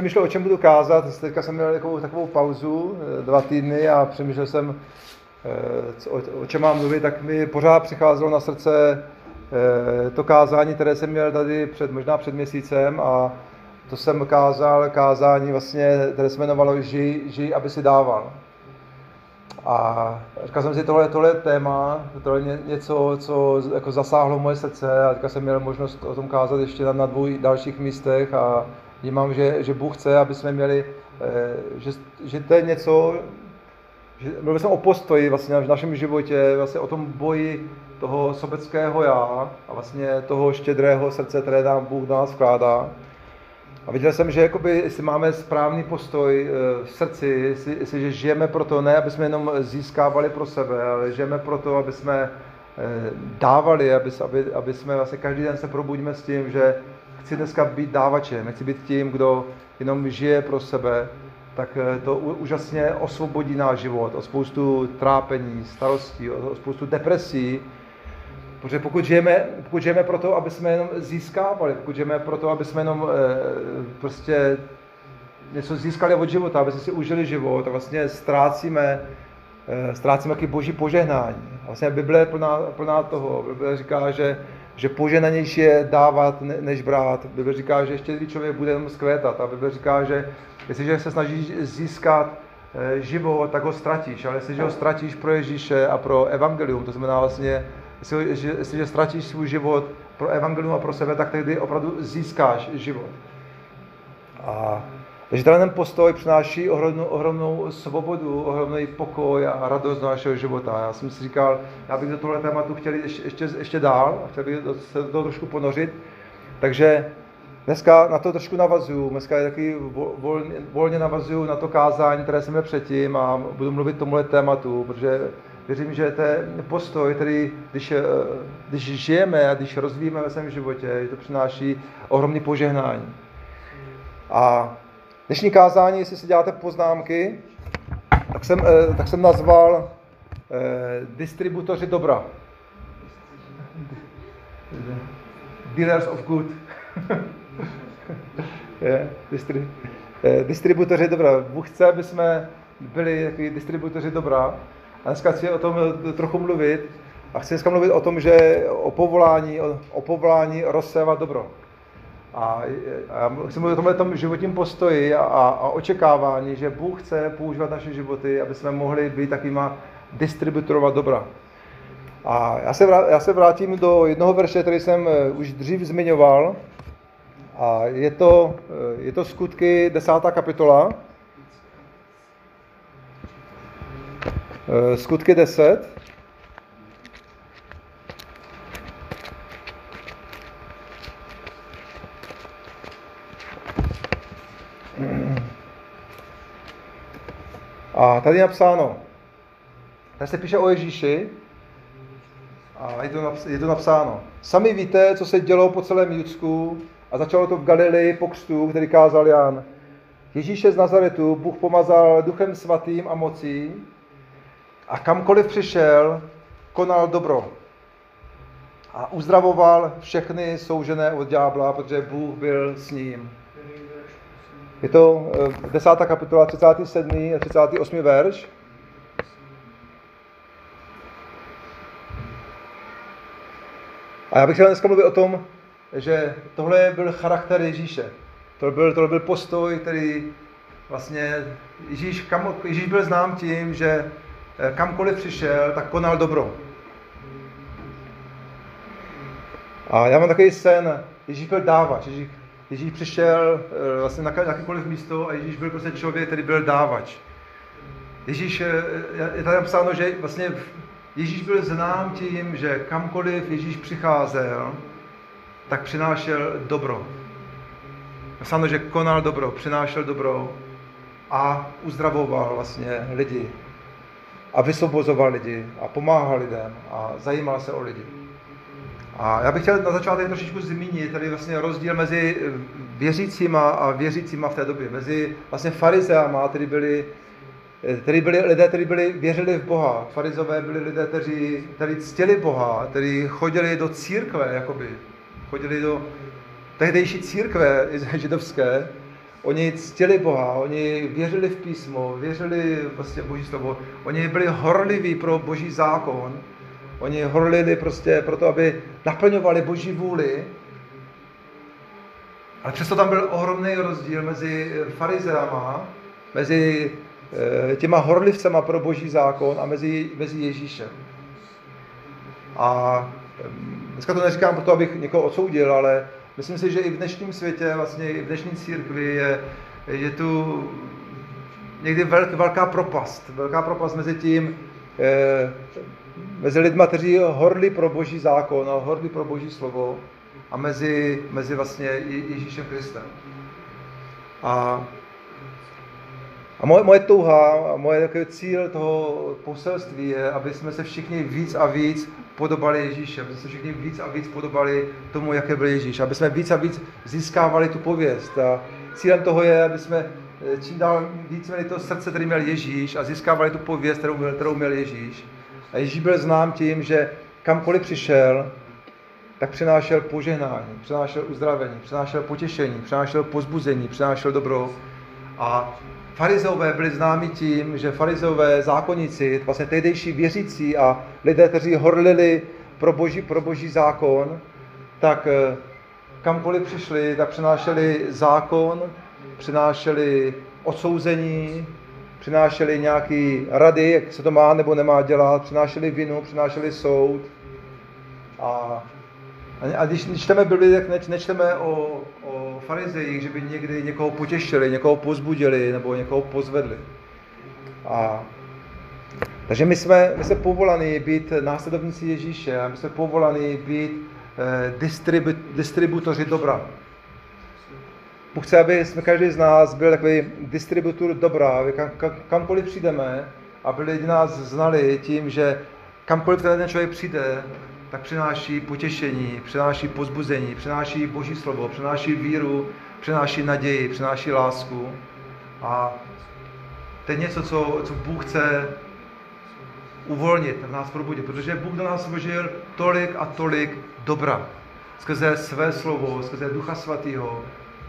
přemýšlel, o čem budu kázat. Teďka jsem měl takovou, takovou pauzu, eh, dva týdny a přemýšlel jsem, eh, o, o čem mám mluvit, tak mi pořád přicházelo na srdce eh, to kázání, které jsem měl tady před, možná před měsícem a to jsem kázal, kázání vlastně, které se jmenovalo Žij, žij, aby si dával. A říkal jsem si, tohle, tohle téma, tohle je něco, co jako zasáhlo moje srdce a teďka jsem měl možnost o tom kázat ještě na, na dvou dalších místech a vnímám, že, že Bůh chce, aby jsme měli, eh, že, že to je něco, že mluvil jsem o postoji vlastně v našem životě, vlastně o tom boji toho sobeckého já a vlastně toho štědrého srdce, které nám Bůh do nás vkládá. A viděl jsem, že jakoby, jestli máme správný postoj eh, v srdci, jestli, jestli že žijeme proto, ne aby jsme jenom získávali pro sebe, ale žijeme proto, aby jsme eh, dávali, aby, aby, aby jsme vlastně každý den se probudíme s tím, že chci dneska být dávačem, nechci být tím, kdo jenom žije pro sebe, tak eh, to úžasně osvobodí náš život o spoustu trápení, starostí, o spoustu depresí, Protože pokud žijeme, pokud žijeme proto, aby jsme jenom získávali, pokud žijeme proto, aby jsme jenom e, prostě něco získali od života, aby jsme si užili život a vlastně ztrácíme, e, ztrácíme taky boží požehnání. Vlastně Bible je plná, plná toho. Bible říká, že, že požehnanější je dávat, ne, než brát. Bible říká, že ještě člověk bude jenom zkvétat. A Bible říká, že jestliže se snažíš získat e, život, tak ho ztratíš. Ale jestliže ho ztratíš pro Ježíše a pro evangelium, to znamená vlastně Jestliže, jestliže ztratíš svůj život pro evangelium a pro sebe, tak tehdy opravdu získáš život. A takže ten postoj přináší ohromnou, ohromnou svobodu, ohromný pokoj a radost do našeho života. Já jsem si říkal, já bych do tohle tématu chtěl ještě, ještě, ještě dál, chtěl bych se do toho trošku ponořit. Takže dneska na to trošku navazuju, dneska je taky volně, volně navazuju na to kázání, které jsem měl předtím a budu mluvit tomuhle tématu, protože věřím, že to je postoj, který, když, eh, když žijeme a když rozvíjíme ve svém životě, to přináší ohromný požehnání. A dnešní kázání, jestli si děláte poznámky, tak jsem, eh, tak jsem nazval eh, distributoři dobra. Dealers of good. distri, distributoři dobra. Bůh chce, aby jsme byli takový distributoři dobra. A dneska chci o tom eh, trochu mluvit. A chci dneska mluvit o tom, že o povolání, o, o povolání rozsévat dobro. A, já chci mluvit o tomhle tom životním postoji a, a, a očekávání, že Bůh chce používat naše životy, aby jsme mohli být takovýma distributorovat dobra. A já se, vrát, já se vrátím do jednoho verše, který jsem eh, už dřív zmiňoval. A je to, eh, je to skutky desátá kapitola. Eh, skutky 10. A tady je napsáno, tady se píše o Ježíši a je to, je to napsáno. Sami víte, co se dělo po celém Judsku a začalo to v Galilei po křtu, který kázal Jan. Ježíše z Nazaretu Bůh pomazal duchem svatým a mocí, a kamkoliv přišel, konal dobro. A uzdravoval všechny soužené od ďábla, protože Bůh byl s ním. Je to 10. Eh, kapitola, 37. a 38. verš. A já bych chtěl dneska mluvit o tom, že tohle byl charakter Ježíše. To byl, tohle byl postoj, který vlastně Ježíš, kam, Ježíš byl znám tím, že Eh, kamkoliv přišel, tak konal dobro. A já mám takový sen, Ježíš byl dávač, Ježíš, Ježíš přišel eh, vlastně na jakýkoliv místo a Ježíš byl prostě člověk, který byl dávač. Ježíš, eh, je tady napsáno, že vlastně Ježíš byl znám tím, že kamkoliv Ježíš přicházel, tak přinášel dobro. Napsáno, že konal dobro, přinášel dobro a uzdravoval vlastně lidi a vysvobozoval lidi a pomáhal lidem a zajímal se o lidi. A já bych chtěl na začátek trošičku zmínit tady vlastně rozdíl mezi věřícíma a věřícíma v té době, mezi vlastně farizeama, kteří byli, kteří byli lidé, kteří byli, věřili v Boha. Farizové byli lidé, kteří, kteří ctili Boha, kteří chodili do církve, jakoby, chodili do tehdejší církve židovské Oni ctili Boha, oni věřili v písmo, věřili vlastně Boží slovo. Oni byli horliví pro Boží zákon. Oni horlili prostě proto, aby naplňovali Boží vůli. Ale přesto tam byl ohromný rozdíl mezi farizeama, mezi eh, těma horlivcema pro Boží zákon a mezi, mezi Ježíšem. A dneska to neříkám proto, abych někoho odsoudil, ale myslím si, že i v dnešním světě, vlastně i v dnešní církvi je, je tu někdy velk, velká propast. Velká propast mezi tím, eh, mezi lidmi, kteří horli pro boží zákon a horli pro boží slovo a mezi, mezi vlastně Ježíšem Kristem. A a moje, moje touha a moje takový cíl toho poselství je, aby jsme se všichni víc a víc podobali Ježíši, aby jsme se všichni víc a víc podobali tomu, jaké byl Ježíš, aby jsme víc a víc získávali tu pověst. A cílem toho je, aby jsme eh, čím dál víc měli to srdce, který měl Ježíš a získávali tu pověst, kterou měl, kterou měl Ježíš. A Ježíš byl znám tím, že kamkoliv přišel, tak přinášel požehnání, přinášel uzdravení, přinášel potěšení, přinášel pozbuzení, přinášel dobro. A Farizové byli známi tím, že farizové zákonníci, vlastně tehdejší věřící a lidé, kteří horlili pro boží, pro boží zákon, tak eh, kamkoliv přišli, tak přinášeli zákon, přinášeli odsouzení, přinášeli nějaké rady, jak se to má nebo nemá dělat, přinášeli vinu, přinášeli soud. A, a když čteme Bibli, tak nečteme o, o farizejích, že by někdy někoho potěšili, někoho pozbudili nebo někoho pozvedli. A, takže my jsme, my jsme povolaní být následovníci Ježíše a my jsme povolaní být eh, distribu, distributoři dobra. Bůh chce, aby jsme každý z nás byl takový distributor dobra, aby kam, kam, kamkoliv přijdeme, aby lidi nás znali tím, že kamkoliv ten člověk přijde, tak přináší potěšení, přináší pozbuzení, přináší Boží slovo, přináší víru, přináší naději, přináší lásku. A to je něco, co, co Bůh chce uvolnit, nás probudit, protože Bůh do nás vložil tolik a tolik dobra. Skrze své slovo, skrze Ducha Svatého,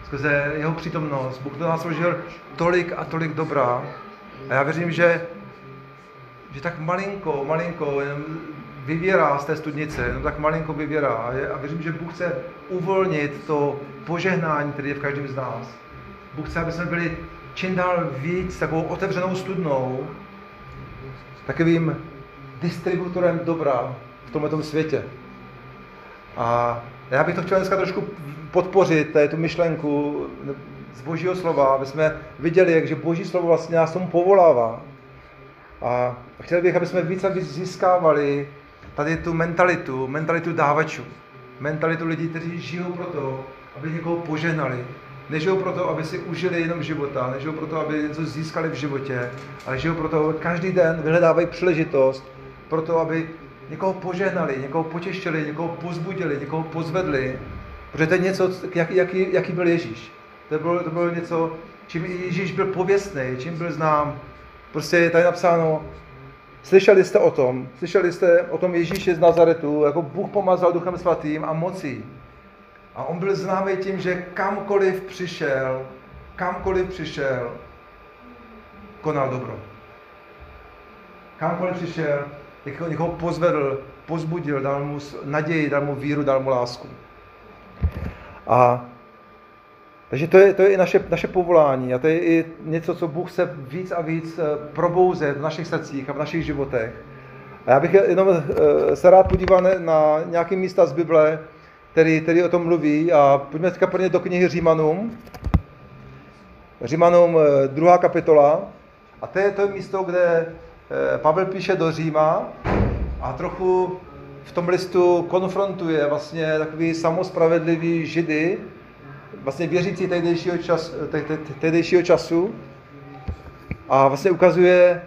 skrze jeho přítomnost. Bůh do nás vložil tolik a tolik dobra. A já věřím, že, že tak malinko, malinko, vyvěrá z té studnice, no tak malinko vyvěrá. A věřím, že Bůh chce uvolnit to požehnání, které je v každém z nás. Bůh chce, aby jsme byli čím dál víc takovou otevřenou studnou, takovým distributorem dobra v tomto světě. A já bych to chtěl dneska trošku podpořit, tady tu myšlenku z Božího slova, aby jsme viděli, jak že Boží slovo vlastně nás tomu povolává. A chtěl bych, aby jsme více získávali tady tu mentalitu, mentalitu dávačů, mentalitu lidí, kteří žijou proto, aby někoho poženali. Nežijou proto, aby si užili jenom života, nežijou proto, aby něco získali v životě, ale žijou proto, aby každý den vyhledávají příležitost proto, aby někoho požehnali, někoho potěšili, někoho pozbudili, někoho pozvedli. Protože to je něco, jak, jaký, jaký byl Ježíš. To bylo, to bylo něco, čím Ježíš byl pověstný, čím byl znám. Prostě je tady napsáno, Slyšeli jste o tom, slyšeli jste o tom Ježíši z Nazaretu, jako Bůh pomazal Duchem Svatým a mocí. A on byl známý tím, že kamkoliv přišel, kamkoliv přišel, konal dobro. Kamkoliv přišel, někoho, pozvedl, pozbudil, dal mu naději, dal mu víru, dal mu lásku. A takže to je, to je i naše, naše povolání a to je i něco, co Bůh chce víc a víc eh, probouzet v našich srdcích a v našich životech. A já bych jenom eh, se rád podíval na nějaké místa z Bible, který, který o tom mluví a pojďme teďka prvně do knihy Římanům. Římanům eh, druhá kapitola a to je to místo, kde Pavel píše do Říma a trochu v tom listu konfrontuje vlastně takový samospravedlivý židy, vlastně věřící tehdejšího, čas, tehdejšího času a vlastně ukazuje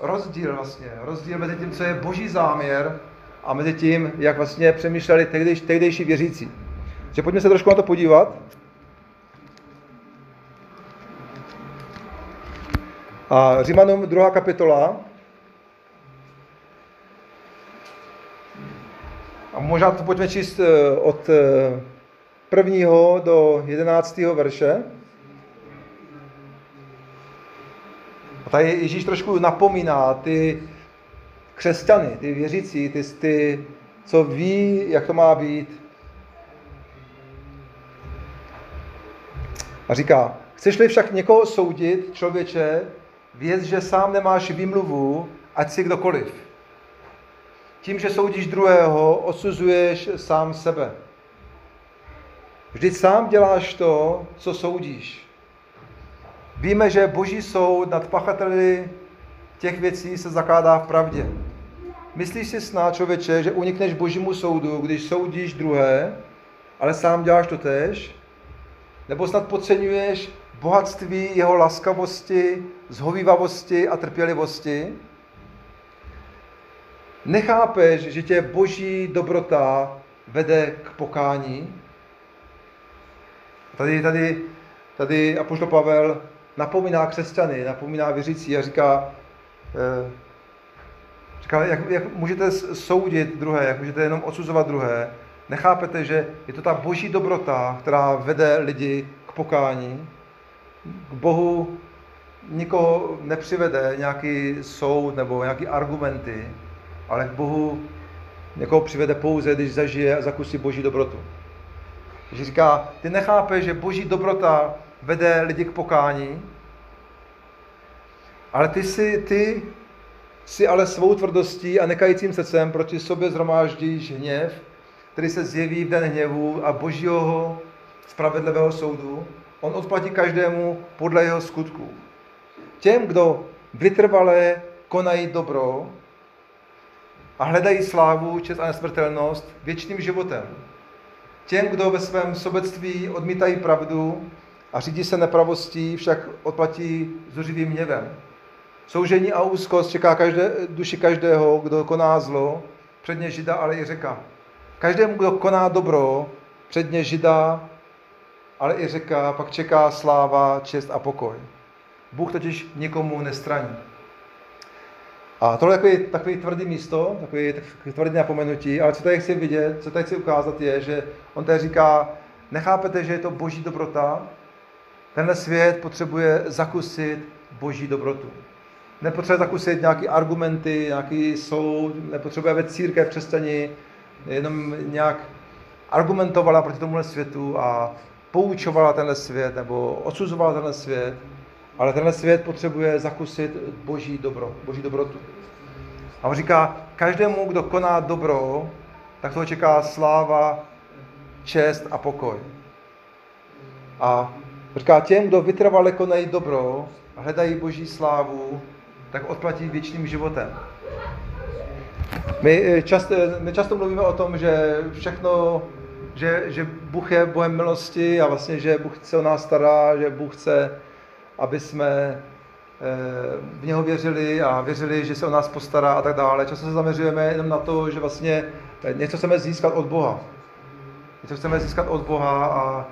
rozdíl vlastně, rozdíl mezi tím, co je boží záměr a mezi tím, jak vlastně přemýšleli tehdejší, tehdejší věřící. Takže pojďme se trošku na to podívat. A Římanům druhá kapitola. A možná to pojďme číst eh, od eh, prvního do jedenáctého verše. A tady Ježíš trošku napomíná ty křesťany, ty věřící, ty, ty co ví, jak to má být. A říká, chceš-li však někoho soudit, člověče, věc, že sám nemáš výmluvu, ať si kdokoliv. Tím, že soudíš druhého, osuzuješ sám sebe. Vždyť sám děláš to, co soudíš. Víme, že boží soud nad pachateli těch věcí se zakládá v pravdě. Myslíš si snad, člověče, že unikneš božímu soudu, když soudíš druhé, ale sám děláš to tež? Nebo snad podceňuješ bohatství jeho laskavosti, zhovývavosti a trpělivosti? Nechápeš, že tě boží dobrota vede k pokání? Tady, tady, tady Apoštol Pavel napomíná křesťany, napomíná věřící a říká, eh, říká jak, jak můžete soudit druhé, jak můžete jenom odsuzovat druhé. Nechápete, že je to ta boží dobrota, která vede lidi k pokání. K Bohu nikoho nepřivede nějaký soud nebo nějaký argumenty, ale k Bohu někoho přivede pouze, když zažije a zakusí boží dobrotu. Že říká, ty nechápeš, že boží dobrota vede lidi k pokání, ale ty si, ty si ale svou tvrdostí a nekajícím srdcem proti sobě zhromáždíš hněv, který se zjeví v den hněvu a božího spravedlivého soudu. On odplatí každému podle jeho skutků. Těm, kdo vytrvalé konají dobro a hledají slávu, čest a nesmrtelnost věčným životem. Těm, kdo ve svém sobectví odmítají pravdu a řídí se nepravostí, však odplatí zuřivým hněvem. Soužení a úzkost čeká každé, duši každého, kdo koná zlo, předně žida, ale i řeka. Každému, kdo koná dobro, předně žida, ale i řeka, pak čeká sláva, čest a pokoj. Bůh totiž nikomu nestraní. A tohle je takový, takový tvrdý místo, takový, takový tvrdý napomenutí, ale co tady chci vidět, co tady chci ukázat je, že on tady říká, nechápete, že je to boží dobrota? Tenhle svět potřebuje zakusit boží dobrotu. Nepotřebuje zakusit nějaké argumenty, nějaký soud, nepotřebuje, aby církev křesťani jenom nějak argumentovala proti tomuhle světu a poučovala tenhle svět nebo odsuzovala tenhle svět, ale tenhle svět potřebuje zakusit boží dobro, boží dobrotu. A on říká, každému, kdo koná dobro, tak toho čeká sláva, čest a pokoj. A říká, těm, kdo vytrvale konají dobro a hledají boží slávu, tak odplatí věčným životem. My eh, často, my často mluvíme o tom, že všechno, že, že Bůh je Bohem milosti a vlastně, že Bůh se o nás stará, že Bůh chce, aby jsme eh, v něho věřili a věřili, že se o nás postará a tak dále. Často se zaměřujeme jenom na to, že vlastně eh, něco chceme získat od Boha. Něco chceme získat od Boha a,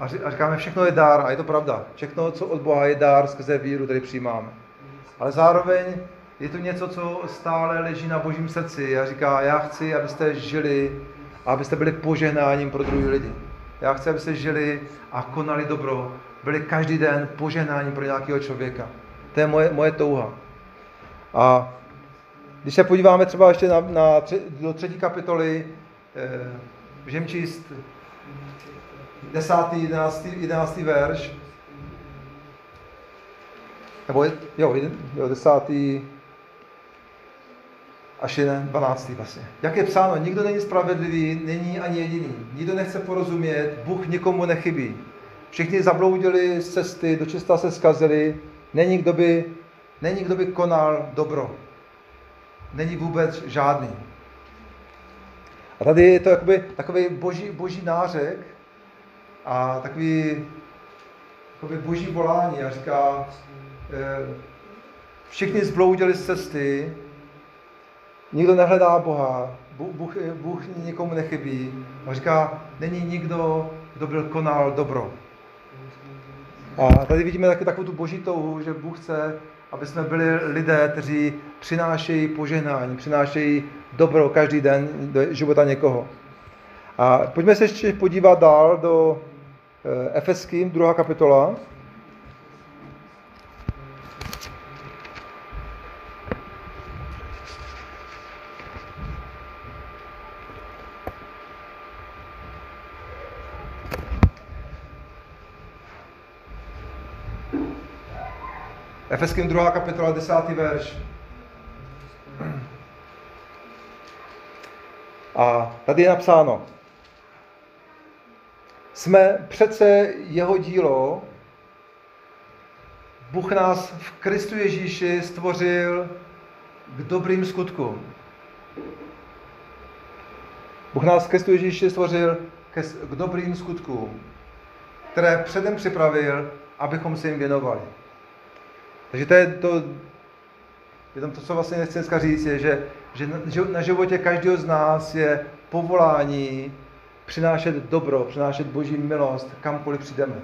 a říkáme, všechno je dár a je to pravda. Všechno, co od Boha je dár skrze víru, který přijímáme. Ale zároveň je to něco, co stále leží na božím srdci a říká, já chci, abyste žili a abyste byli požehnáním pro druhé lidi. Já chci, abyste žili a konali dobro, byli každý den požehnáním pro nějakého člověka. To je moje, moje touha. A když se podíváme třeba ještě na, na tři, do třetí kapitoly, eh, můžeme číst desátý, jedenáctý, jedenáctý verš, nebo jo, jo desátý až jeden, dvanáctý vlastně. Jak je psáno, nikdo není spravedlivý, není ani jediný. Nikdo nechce porozumět, Bůh nikomu nechybí. Všichni zabloudili z cesty, do čista se zkazili, není kdo by, není kdo by konal dobro. Není vůbec žádný. A tady je to jakoby, takový boží, boží nářek a takový jakoby boží volání a říká, Eh, všichni zbloudili z cesty, nikdo nehledá Boha, Bůh, Bůh nikomu nechybí. A říká, není nikdo, kdo byl konal dobro. A tady vidíme taky takovou tu boží touhu, že Bůh chce, aby jsme byli lidé, kteří přinášejí požehnání, přinášejí dobro každý den do života někoho. A pojďme se ještě podívat dál do eh, Efeským, druhá kapitola. Efeským 2. kapitola 10. verš. A tady je napsáno, jsme přece jeho dílo, Bůh nás v Kristu Ježíši stvořil k dobrým skutkům. Bůh nás v Kristu Ježíši stvořil k dobrým skutkům, které předem připravil, abychom se jim věnovali. Takže to je to, jenom to, co vlastně nechci dneska říct, je, že, že na životě každého z nás je povolání přinášet dobro, přinášet boží milost, kamkoliv přijdeme.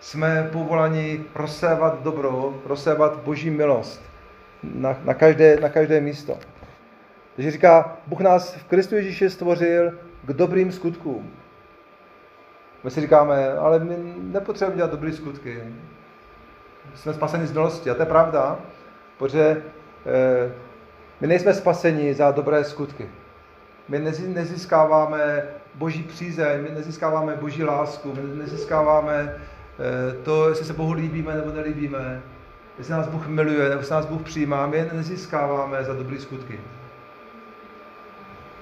Jsme povoláni rozsévat dobro, rozsévat boží milost na, na, každé, na každé místo. Takže říká, Bůh nás v Kristu Ježíši stvořil k dobrým skutkům. My si říkáme, ale my nepotřebujeme dělat dobré skutky. Jsme spaseni z milosti a to je pravda, protože eh, my nejsme spaseni za dobré skutky. My nezískáváme boží přízeň, my nezískáváme boží lásku, my nezískáváme eh, to, jestli se Bohu líbíme nebo nelíbíme, jestli nás Bůh miluje nebo se nás Bůh přijímá, my nezískáváme za dobré skutky.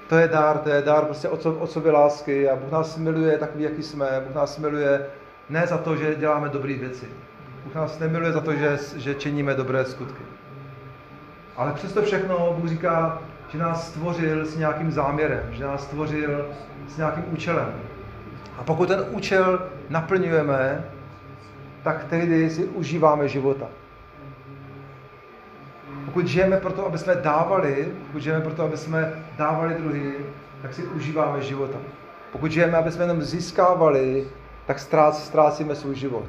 To je dár, to je dár prostě otcovy lásky a Bůh nás miluje takový, jaký jsme. Bůh nás miluje ne za to, že děláme dobré věci. Bůh nás nemiluje za to, že, že činíme dobré skutky. Ale přesto všechno Bůh říká, že nás stvořil s nějakým záměrem, že nás stvořil s nějakým účelem. A pokud ten účel naplňujeme, tak tehdy si užíváme života. Pokud žijeme proto, aby jsme dávali, pokud žijeme proto, aby jsme dávali druhý, tak si užíváme života. Pokud žijeme, aby jsme jenom získávali, tak ztrácíme svůj život.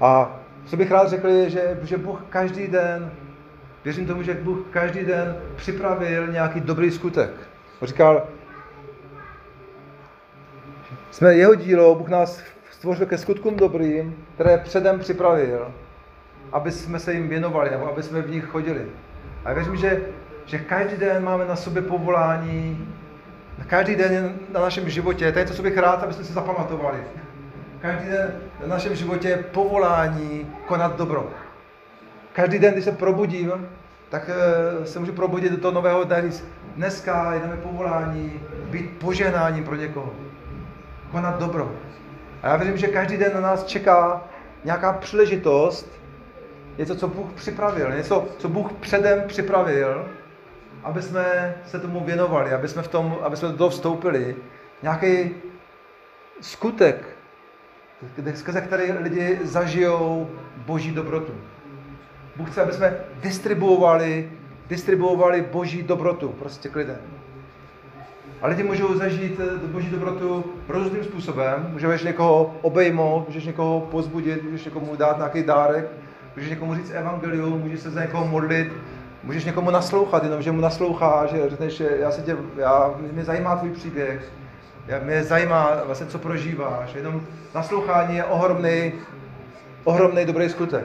A co bych rád řekl je, že, že Bůh každý den, věřím tomu, že Bůh každý den připravil nějaký dobrý skutek. On říkal, jsme jeho dílo, Bůh nás stvořil ke skutkům dobrým, které předem připravil aby jsme se jim věnovali, nebo aby jsme v nich chodili. A věřím, že, že každý den máme na sobě povolání, každý den na našem životě, to je to, co bych rád, abyste si zapamatovali. Každý den na našem životě je povolání konat dobro. Každý den, když se probudím, tak eh, se můžu probudit do toho nového dne. Dneska jdeme povolání být požehnáním pro někoho. Konat dobro. A já věřím, že každý den na nás čeká nějaká příležitost, něco, co Bůh připravil, něco, co Bůh předem připravil, aby jsme se tomu věnovali, aby jsme, v tom, aby jsme do toho vstoupili. Nějaký skutek, skrze který lidi zažijou boží dobrotu. Bůh chce, aby jsme distribuovali, distribuovali boží dobrotu prostě k lidem. A lidi můžou zažít boží dobrotu různým způsobem. Můžeš někoho obejmout, můžeš někoho pozbudit, můžeš někomu dát nějaký dárek, můžeš někomu říct evangelium, můžeš se za někoho modlit, můžeš někomu naslouchat, jenom že mu nasloucháš, že řekneš, že já se tě, já, mě zajímá tvůj příběh, mě zajímá vlastně, co prožíváš. Jenom naslouchání je ohromný, ohromný dobrý skutek.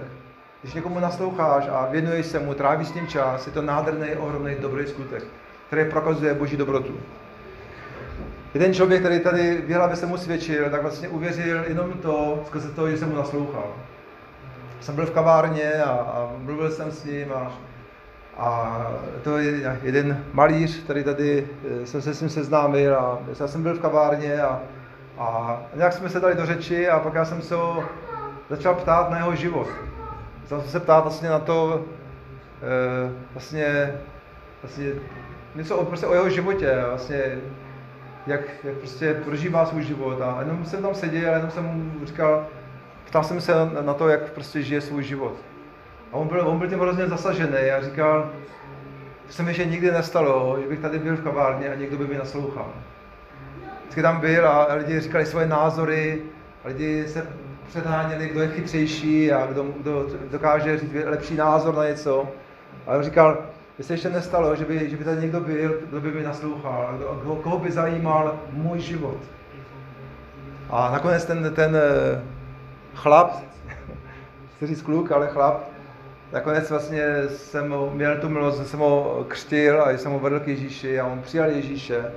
Když někomu nasloucháš a věnuješ se mu, trávíš s ním čas, je to nádherný, ohromný dobrý skutek, který prokazuje boží dobrotu. Jeden člověk, který tady v hlavě se mu svědčil, tak vlastně uvěřil jenom to, skrze to, že jsem mu naslouchal jsem byl v kavárně a, a mluvil jsem s ním a, a to je jeden malíř, který tady eh, jsem se s ním seznámil a já jsem byl v kavárně a, a nějak jsme se dali do řeči a pak já jsem se ho začal ptát na jeho život. Začal jsem se ptát vlastně na to, e, vlastně, vlastně něco o, prostě o jeho životě, vlastně jak, jak prostě prožívá svůj život a jenom jsem tam seděl jenom jsem mu říkal, ptal jsem se na to, jak prostě žije svůj život. A on byl, on byl tím hrozně zasažený a říkal, to se mi ještě nikdy nestalo, že bych tady byl v kavárně a někdo by mi naslouchal. Vždycky tam byl a lidi říkali svoje názory, a lidi se předháněli, kdo je chytřejší a kdo, kdo dokáže říct lepší názor na něco. A on říkal, že se ještě nestalo, že by, že by tady někdo byl, kdo by mi naslouchal, a kdo, koho by zajímal můj život. A nakonec ten, ten chlap, chci říct kluk, ale chlap, nakonec vlastně jsem měl tu milost, jsem ho křtil a jsem ho vedl k Ježíši a on přijal Ježíše.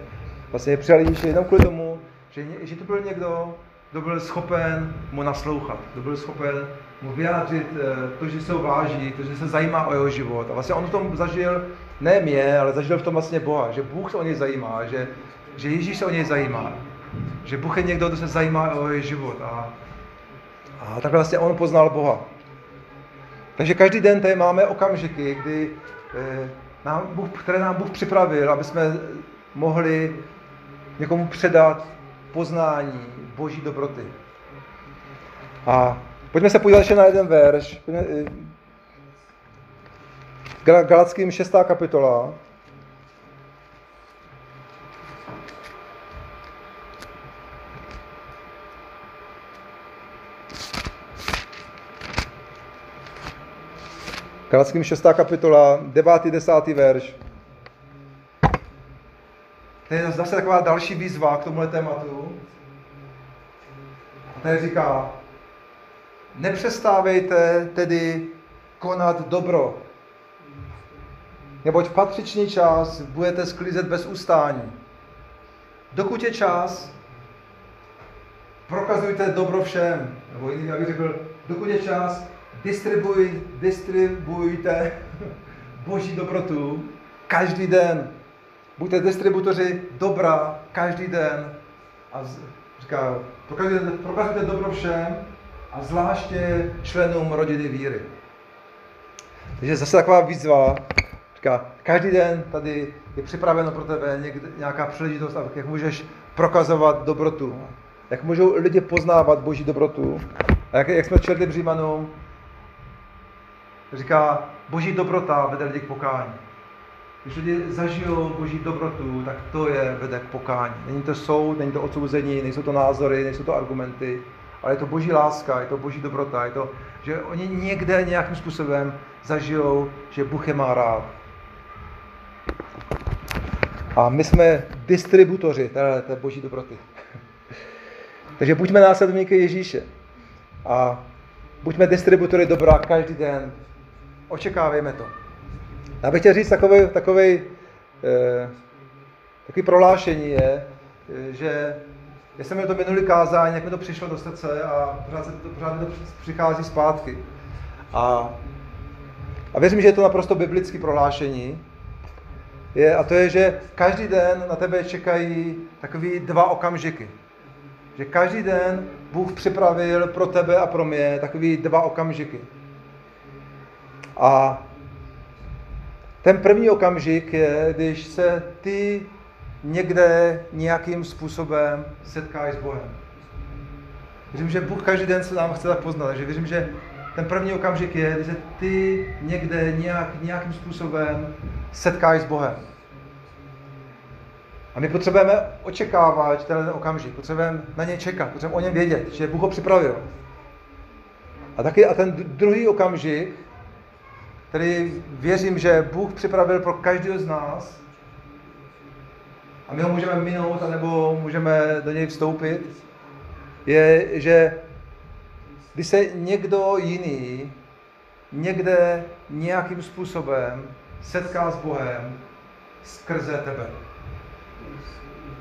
Vlastně přijal Ježíše jenom kvůli tomu, že, že to byl někdo, kdo byl schopen mu naslouchat, kdo byl schopen mu vyjádřit eh, to, že se ho váží, to, že se zajímá o jeho život. A vlastně on v tom zažil ne mě, ale zažil v tom vlastně Boha, že Bůh se o něj zajímá, že, že Ježíš se o něj zajímá, že Bůh je někdo, kdo se zajímá o jeho život. A, a takhle vlastně on poznal Boha. Takže každý den tady máme okamžiky, kdy eh, nám Bůh, které nám Bůh připravil, aby jsme mohli někomu předat poznání Boží dobroty. A pojďme se podívat ještě na jeden verš. Eh, Galackým 6. kapitola. Galackým 6. kapitola, 9. 10. verš. To je zase taková další výzva k tomuhle tématu. A tady říká, nepřestávejte tedy konat dobro, neboť v patřičný čas budete sklízet bez ustání. Dokud je čas, prokazujte dobro všem. Nebo jiný, abych řekl, dokud je čas, distribuj, distribujte boží dobrotu každý den. Buďte distributoři dobra každý den. A z, říká, prokazujte, prokazujte dobro všem a zvláště členům rodiny víry. Takže zase taková výzva, říká, každý den tady je připraveno pro tebe někde, nějaká příležitost, jak můžeš prokazovat dobrotu. Jak můžou lidi poznávat boží dobrotu. A jak, jak jsme četli v Římanům, říká, boží dobrota vede lidi k pokání. Když lidi zažijou boží dobrotu, tak to je vede k pokání. Není to soud, není to odsouzení, nejsou to názory, nejsou to argumenty, ale je to boží láska, je to boží dobrota, je to, že oni někde nějakým způsobem zažijou, že Bůh je má rád. A my jsme distributoři té, té boží dobroty. Takže buďme následovníky Ježíše. A buďme distributory dobra každý den. Očekávejme to. Já bych chtěl říct takový, takový, eh, takový prohlášení je, že já jsem měl to minulý kázání, jak mi to přišlo do srdce a pořád, se to, pořád mi to přichází zpátky. A, a věřím, že je to naprosto biblické prohlášení. Je, a to je, že každý den na tebe čekají takový dva okamžiky. Že každý den Bůh připravil pro tebe a pro mě takový dva okamžiky. A ten první okamžik je, když se ty někde nějakým způsobem setkáš s Bohem. Věřím, že Bůh každý den se nám chce tak poznat, takže věřím, že ten první okamžik je, když se ty někde nějak, nějakým způsobem setkáš s Bohem. A my potřebujeme očekávat ten okamžik, potřebujeme na ně čekat, potřebujeme o něm vědět, že Bůh ho připravil. A taky a ten druhý okamžik, který věřím, že Bůh připravil pro každého z nás, a my ho můžeme minout, anebo můžeme do něj vstoupit, je, že když se někdo jiný někde nějakým způsobem setká s Bohem skrze tebe.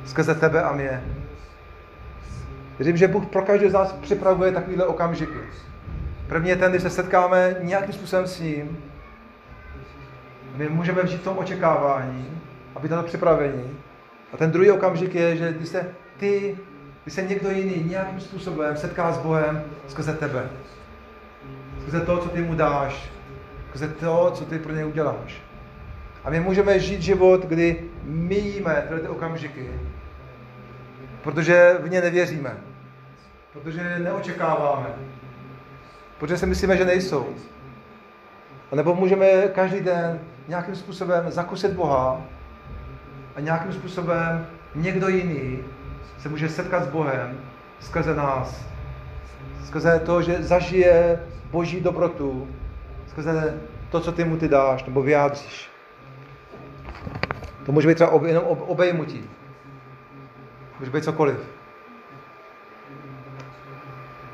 Skrze tebe a mě. Věřím, že Bůh pro každého z nás připravuje takovýhle okamžiky. První je ten, když se setkáme nějakým způsobem s ním. My můžeme vžít v tom očekávání a být na to připravení. A ten druhý okamžik je, že když se ty, když se někdo jiný nějakým způsobem setká s Bohem skrze tebe. Skrze to, co ty mu dáš. Skrze to, co ty pro něj uděláš. A my můžeme žít život, kdy míjíme tyhle ty okamžiky, protože v ně nevěříme. Protože neočekáváme. Protože si myslíme, že nejsou. A nebo můžeme každý den nějakým způsobem zakusit Boha a nějakým způsobem někdo jiný se může setkat s Bohem skrze nás. Skrze to, že zažije boží dobrotu, skrze to, co ty mu ty dáš nebo vyjádříš. To může být třeba ob, jenom ob, obejmutí. Může být cokoliv.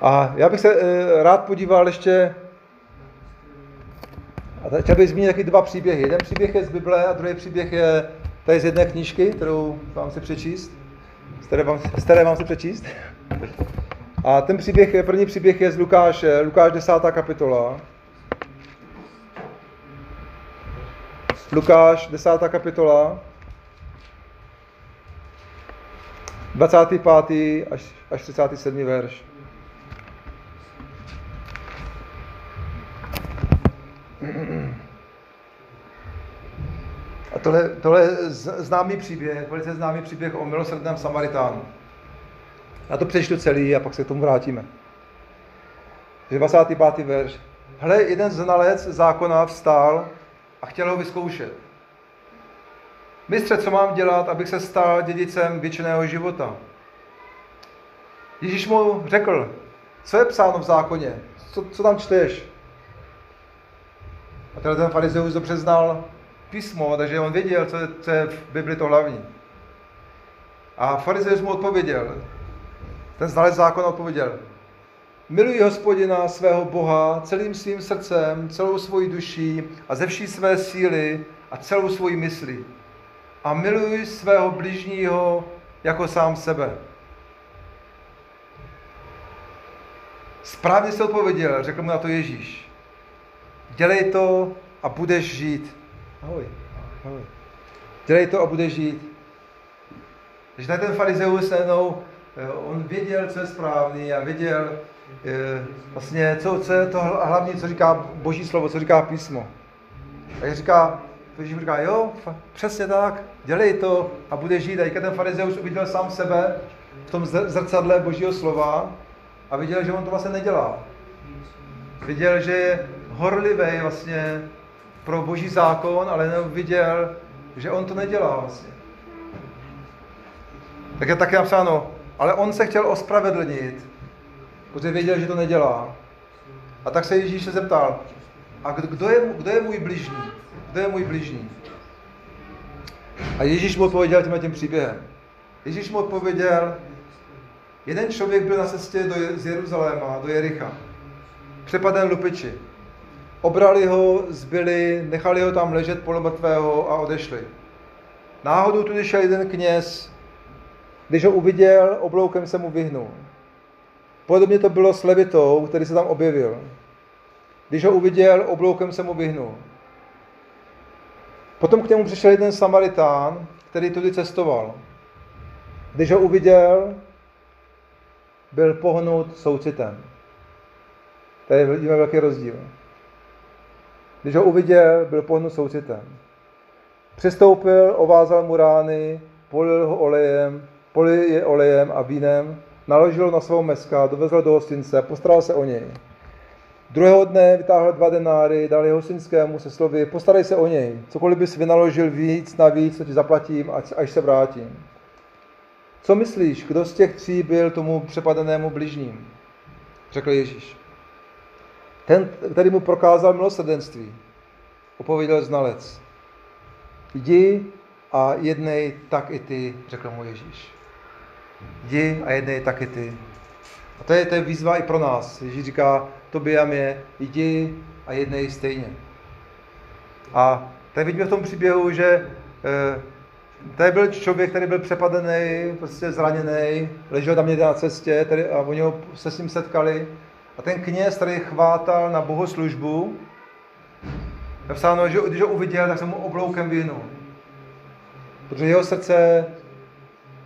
A já bych se e, rád podíval ještě, a chtěl bych zmínit taky dva příběhy. Jeden příběh je z Bible a druhý příběh je tady z jedné knížky, kterou vám si přečíst. Z které vám, z které vám si přečíst. A ten příběh, první příběh je z Lukáše, Lukáš 10. kapitola. Lukáš 10. kapitola. 25. až, až 37. verš. A tohle, tohle je známý příběh, velice známý příběh o milosrdném Samaritánu. Já to přečtu celý a pak se k tomu vrátíme. 25. verš. Hle, jeden znalec zákona vstál a chtěl ho vyzkoušet. Mistře, co mám dělat, abych se stal dědicem věčného života? Ježíš mu řekl, co je psáno v zákoně? Co, co tam čteš? A tenhle ten farizeus dobře znal písmo, takže on věděl, co je, co je v Bibli to hlavní. A farizeus mu odpověděl, ten znalec zákona odpověděl, miluji hospodina svého Boha celým svým srdcem, celou svojí duší a ze vší své síly a celou svoji mysli. A miluji svého bližního jako sám sebe. Správně se odpověděl, řekl mu na to Ježíš. Dělej to a budeš žít. Ahoj. Ahoj. Dělej to a budeš žít. Takže tady ten farizeus najednou, eh, on věděl, co je správný a věděl eh, vlastně, co, co je to hlavní, co říká Boží slovo, co říká písmo. A říká, Ježíš říká, jo, přesně tak, dělej to a budeš žít. A ten farizeus uviděl sám sebe v tom zrcadle Božího slova a viděl, že on to vlastně nedělá. Viděl, že horlivý vlastně pro boží zákon, ale viděl, že on to nedělá vlastně. Tak je taky napsáno, ale on se chtěl ospravedlnit, protože věděl, že to nedělá. A tak se Ježíš se zeptal, a kdo je, kdo je můj bližní? Kdo je můj bližní? A Ježíš mu odpověděl tímhle tím příběhem. Ježíš mu odpověděl, jeden člověk byl na cestě do, z Jeruzaléma, do Jericha, přepaden lupiči. Obrali ho, zbyli, nechali ho tam ležet polomrtvého a odešli. Náhodou tudy šel jeden kněz, když ho uviděl, obloukem se mu vyhnul. Podobně to bylo s Levitou, který se tam objevil. Když ho uviděl, obloukem se mu vyhnul. Potom k němu přišel jeden Samaritán, který tudy cestoval. Když ho uviděl, byl pohnut soucitem. Tady vidíme velký rozdíl. Když ho uviděl, byl pohnut soucitem. Přistoupil, ovázal mu rány, polil ho olejem, polil je olejem a vínem, naložil na svou meska, dovezl do hostince, postaral se o něj. Druhého dne vytáhl dva denáry, dal jeho synskému se slovy, postarej se o něj, cokoliv bys vynaložil víc na víc, co ti zaplatím, až se vrátím. Co myslíš, kdo z těch tří byl tomu přepadenému bližním? Řekl Ježíš. Ten, který mu prokázal milosrdenství, opověděl znalec. Jdi a jednej tak i ty, řekl mu Ježíš. Jdi a jednej tak i ty. A to je, to je výzva i pro nás. Ježíš říká, tobě a mě, jdi a jednej stejně. A tady vidíme v tom příběhu, že e, tady byl člověk, který byl přepadený, prostě zraněný, ležel tam někde na cestě tady, a oni ho se s ním setkali a ten kněz tady chvátal na bohoslužbu. Napsáno, že když ho uviděl, tak se mu obloukem vyhnul. Protože jeho srdce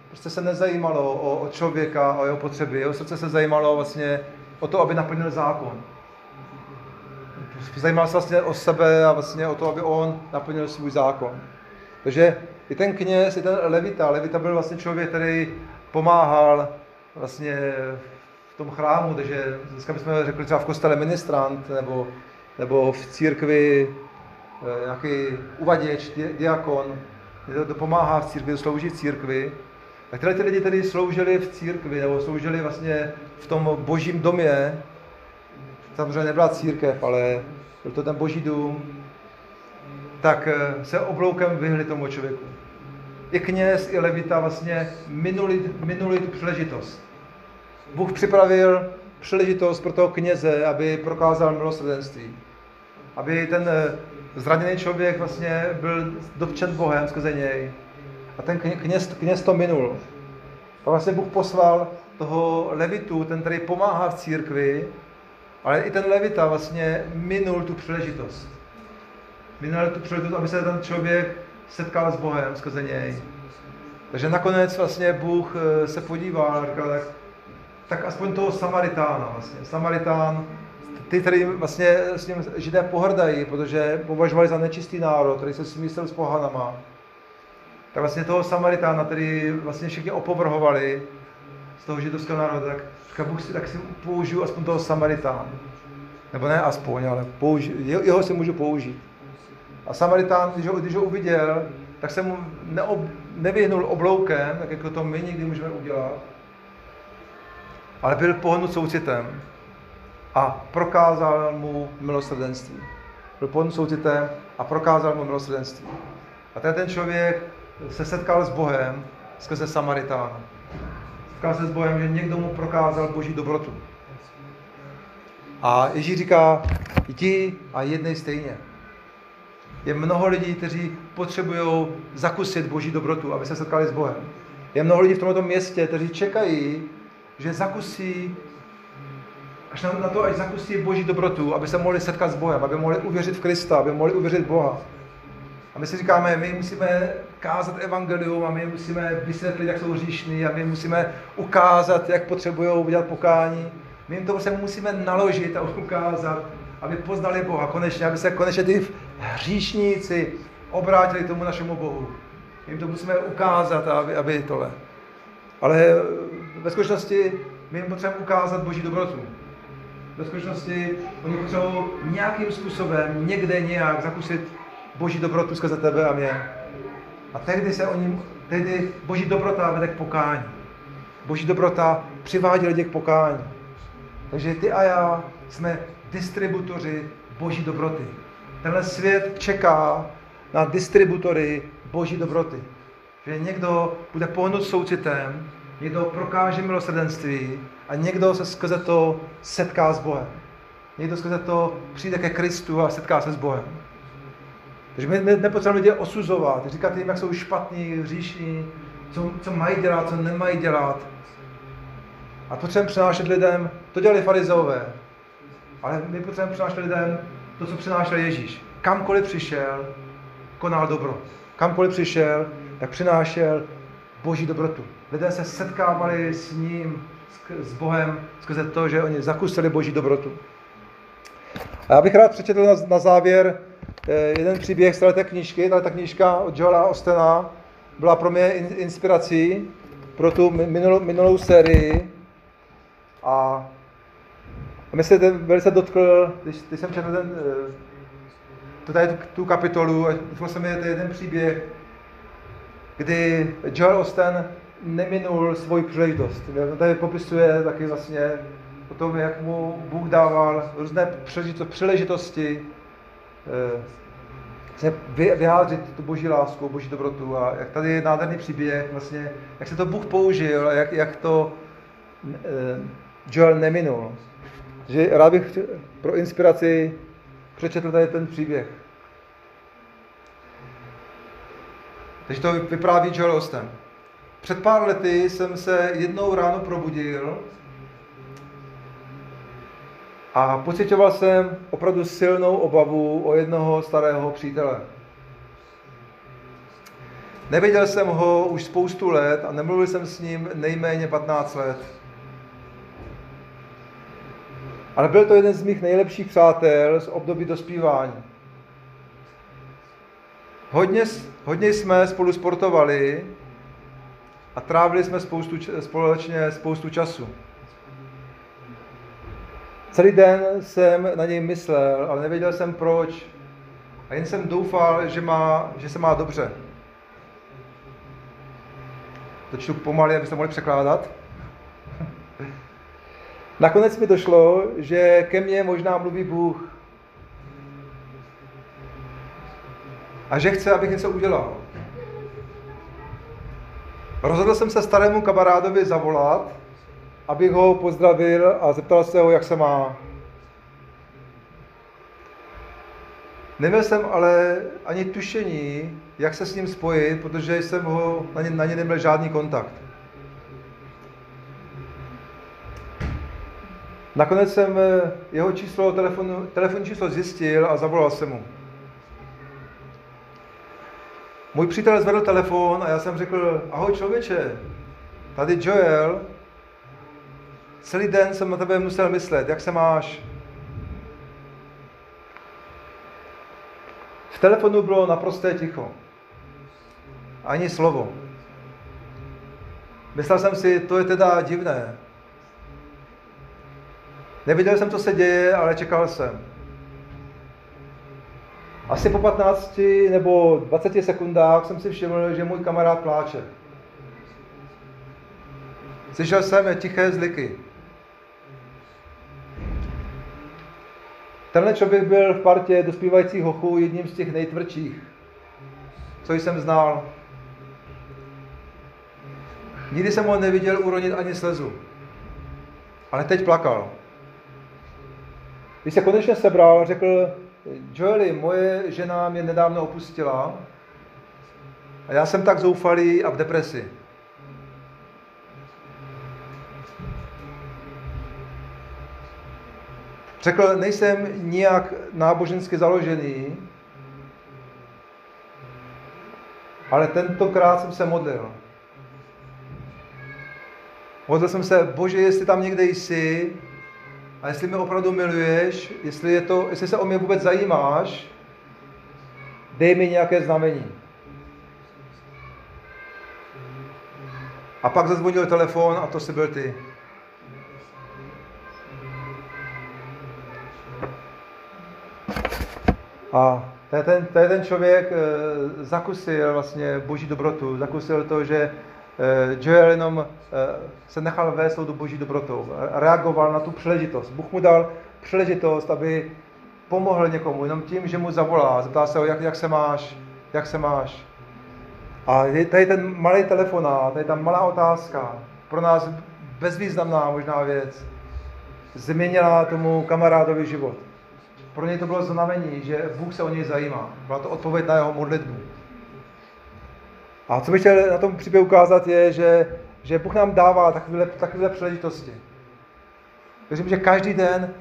prostě se nezajímalo o, o člověka, o jeho potřeby. Jeho srdce se zajímalo vlastně o to, aby naplnil zákon. Zajímal se vlastně o sebe a vlastně o to, aby on naplnil svůj zákon. Takže i ten kněz, i ten levita, levita byl vlastně člověk, který pomáhal vlastně tom chrámu, takže dneska bychom řekli třeba v kostele ministrant, nebo, nebo v církvi eh, nějaký uvaděč, diakon, kdo pomáhá v církvi, slouží církvi. Tak tyhle ty lidi tedy sloužili v církvi, nebo sloužili vlastně v tom božím domě. Samozřejmě nebyla církev, ale byl to ten boží dům. Tak eh, se obloukem vyhli tomu člověku. I kněz, i levita vlastně minuli, minuli tu příležitost. Bůh připravil příležitost pro toho kněze, aby prokázal milosrdenství. Aby ten eh, zraněný člověk vlastně byl dotčen Bohem skrze něj. A ten kněz, kněz to minul. A vlastně Bůh poslal toho levitu, ten, který pomáhá v církvi, ale i ten levita vlastně minul tu příležitost. Minul tu příležitost, aby se ten člověk setkal s Bohem skrze něj. Takže nakonec vlastně Bůh eh, se podíval a říkal, tak, tak aspoň toho Samaritána vlastně. Samaritán, ty, který vlastně s ním židé pohrdají, protože považovali za nečistý národ, který se smístil s pohanama. Tak vlastně toho Samaritána, který vlastně všichni opovrhovali z toho židovského národa, tak říká Bůh si, tak si použiju aspoň toho Samaritána. Nebo ne aspoň, ale použi, jeho si můžu použít. A Samaritán, když ho, když ho uviděl, tak se mu neob, nevyhnul obloukem, tak jako to my nikdy můžeme udělat, ale byl pohnut soucitem a prokázal mu milosrdenství. Byl pohnut soucitem a prokázal mu milosrdenství. A ten, ten člověk se setkal s Bohem skrze Samaritána. Setkal se s Bohem, že někdo mu prokázal boží dobrotu. A Ježíš říká, jdi a jednej stejně. Je mnoho lidí, kteří potřebují zakusit boží dobrotu, aby se setkali s Bohem. Je mnoho lidí v tomto městě, kteří čekají, že zakusí až na, na to, až zakusí boží dobrotu, aby se mohli setkat s Bohem, aby mohli uvěřit v Krista, aby mohli uvěřit Boha. A my si říkáme, my musíme kázat evangelium a my musíme vysvětlit, jak jsou hříšní a my musíme ukázat, jak potřebují udělat pokání. My jim to prostě musíme naložit a ukázat, aby poznali Boha konečně, aby se konečně ty hříšníci obrátili tomu našemu Bohu. My jim to musíme ukázat, aby, aby tohle. Ale ve skutečnosti my jim potřebujeme ukázat Boží dobrotu. Ve skutečnosti oni potřebují nějakým způsobem, někde nějak zakusit Boží dobrotu skrze tebe a mě. A tehdy se oni, tehdy Boží dobrota vede k pokání. Boží dobrota přivádí lidi k pokání. Takže ty a já jsme distributoři Boží dobroty. Tenhle svět čeká na distributory Boží dobroty. Že někdo bude pohnut soucitem, někdo prokáže milosrdenství a někdo se skrze to setká s Bohem. Někdo skrze to přijde ke Kristu a setká se s Bohem. Takže my nepotřebujeme lidi osuzovat, říkat jim, jak jsou špatní, hříšní, co, co mají dělat, co nemají dělat. A potřebujeme přinášet lidem, to dělali farizeové, ale my potřebujeme přinášet lidem to, co přinášel Ježíš. Kamkoliv přišel, konal dobro. Kamkoliv přišel, tak přinášel boží dobrotu. Lidé se setkávali s ním, s Bohem, skrze to, že oni zakusili boží dobrotu. A já bych rád přečetl na, na závěr eh, jeden příběh z této knížky. Tato knížka od Joela Ostena byla pro mě inspirací pro tu minulou, minulou sérii. A mi se ten velice dotkl, když, když jsem četl ten, eh, tady tu, tu kapitolu, a dotkl se mi jeden příběh, kdy Joel Osten neminul svoji příležitost. Tady popisuje taky vlastně o tom, jak mu Bůh dával různé příležitosti se vyjádřit tu boží lásku, boží dobrotu a jak tady je nádherný příběh, vlastně, jak se to Bůh použil a jak, jak to eh, Joel neminul. Že rád bych pro inspiraci přečetl tady ten příběh. Takže to vypráví Joel Ostem. Před pár lety jsem se jednou ráno probudil a pocitoval jsem opravdu silnou obavu o jednoho starého přítele. Neviděl jsem ho už spoustu let a nemluvil jsem s ním nejméně 15 let. Ale byl to jeden z mých nejlepších přátel z období dospívání. Hodně, hodně jsme spolu sportovali a trávili jsme spoustu, společně spoustu času. Celý den jsem na něj myslel, ale nevěděl jsem proč. A jen jsem doufal, že, má, že se má dobře. To čtu pomaly, abyste mohli překládat. Nakonec mi došlo, že ke mně možná mluví Bůh. A že chce, abych něco udělal. Rozhodl jsem se starému kamarádovi zavolat, abych ho pozdravil a zeptal se ho, jak se má. Neměl jsem ale ani tušení, jak se s ním spojit, protože jsem ho, na ně, na ně neměl žádný kontakt. Nakonec jsem eh, jeho číslo, telefonu, telefonní číslo zjistil a zavolal jsem mu. Můj přítel zvedl telefon a já jsem řekl, ahoj člověče, tady Joel, celý den jsem na tebe musel myslet, jak se máš? V telefonu bylo naprosté ticho. Ani slovo. Myslel jsem si, to je teda divné. Neviděl jsem, co se děje, ale čekal jsem. Asi po 15 nebo 20 sekundách jsem si všiml, že můj kamarád pláče. Slyšel jsem tiché zliky. Tenhle člověk byl v partě dospívajících hochů jedním z těch nejtvrdších, co jsem znal. Nikdy jsem ho neviděl uronit ani slzu. Ale teď plakal. Když se konečně sebral, řekl, Joeli, moje žena mě nedávno opustila a já jsem tak zoufalý a v depresi. Řekl, nejsem nijak nábožensky založený, ale tentokrát jsem se modlil. Modlil jsem se, Bože, jestli tam někde jsi, a jestli mě opravdu miluješ, jestli, je to, jestli se o mě vůbec zajímáš, dej mi nějaké znamení. A pak zazvonil telefon a to si byl ty. A to je ten, ten člověk e, zakusil vlastně boží dobrotu, zakusil to, že Eh, Joel jenom eh, se nechal vést do boží dobrotou, reagoval na tu příležitost. Bůh mu dal příležitost, aby pomohl někomu, jenom tím, že mu zavolá, zeptá se ho, jak, jak se máš, jak se máš. A je tady ten malý telefonát, tady ta malá otázka, pro nás bezvýznamná možná věc, změnila tomu kamarádovi život. Pro něj to bylo znamení, že Bůh se o něj zajímá. Byla to odpověď na jeho modlitbu. A co bych chtěl na tom příběhu ukázat je, že, že Bůh nám dává takovéhle, takovéhle příležitosti. Věřím, že každý den,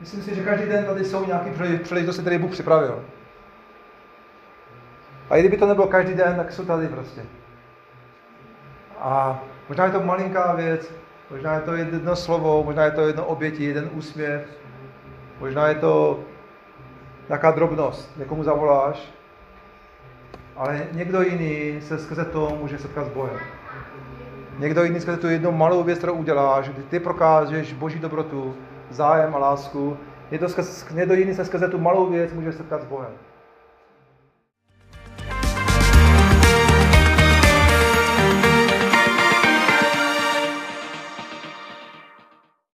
myslím si, že každý den tady jsou nějaké příležitosti, které Bůh připravil. A i kdyby to nebylo každý den, tak jsou tady prostě. A možná je to malinká věc, možná je to jedno slovo, možná je to jedno obětí, jeden úsměv, možná je to nějaká drobnost, někomu zavoláš ale někdo jiný se skrze to může setkat s Bohem. Někdo jiný skrze tu jednu malou věc, kterou uděláš, kdy ty prokážeš boží dobrotu, zájem a lásku, někdo, skrze, někdo jiný se skrze tu malou věc může setkat s Bohem.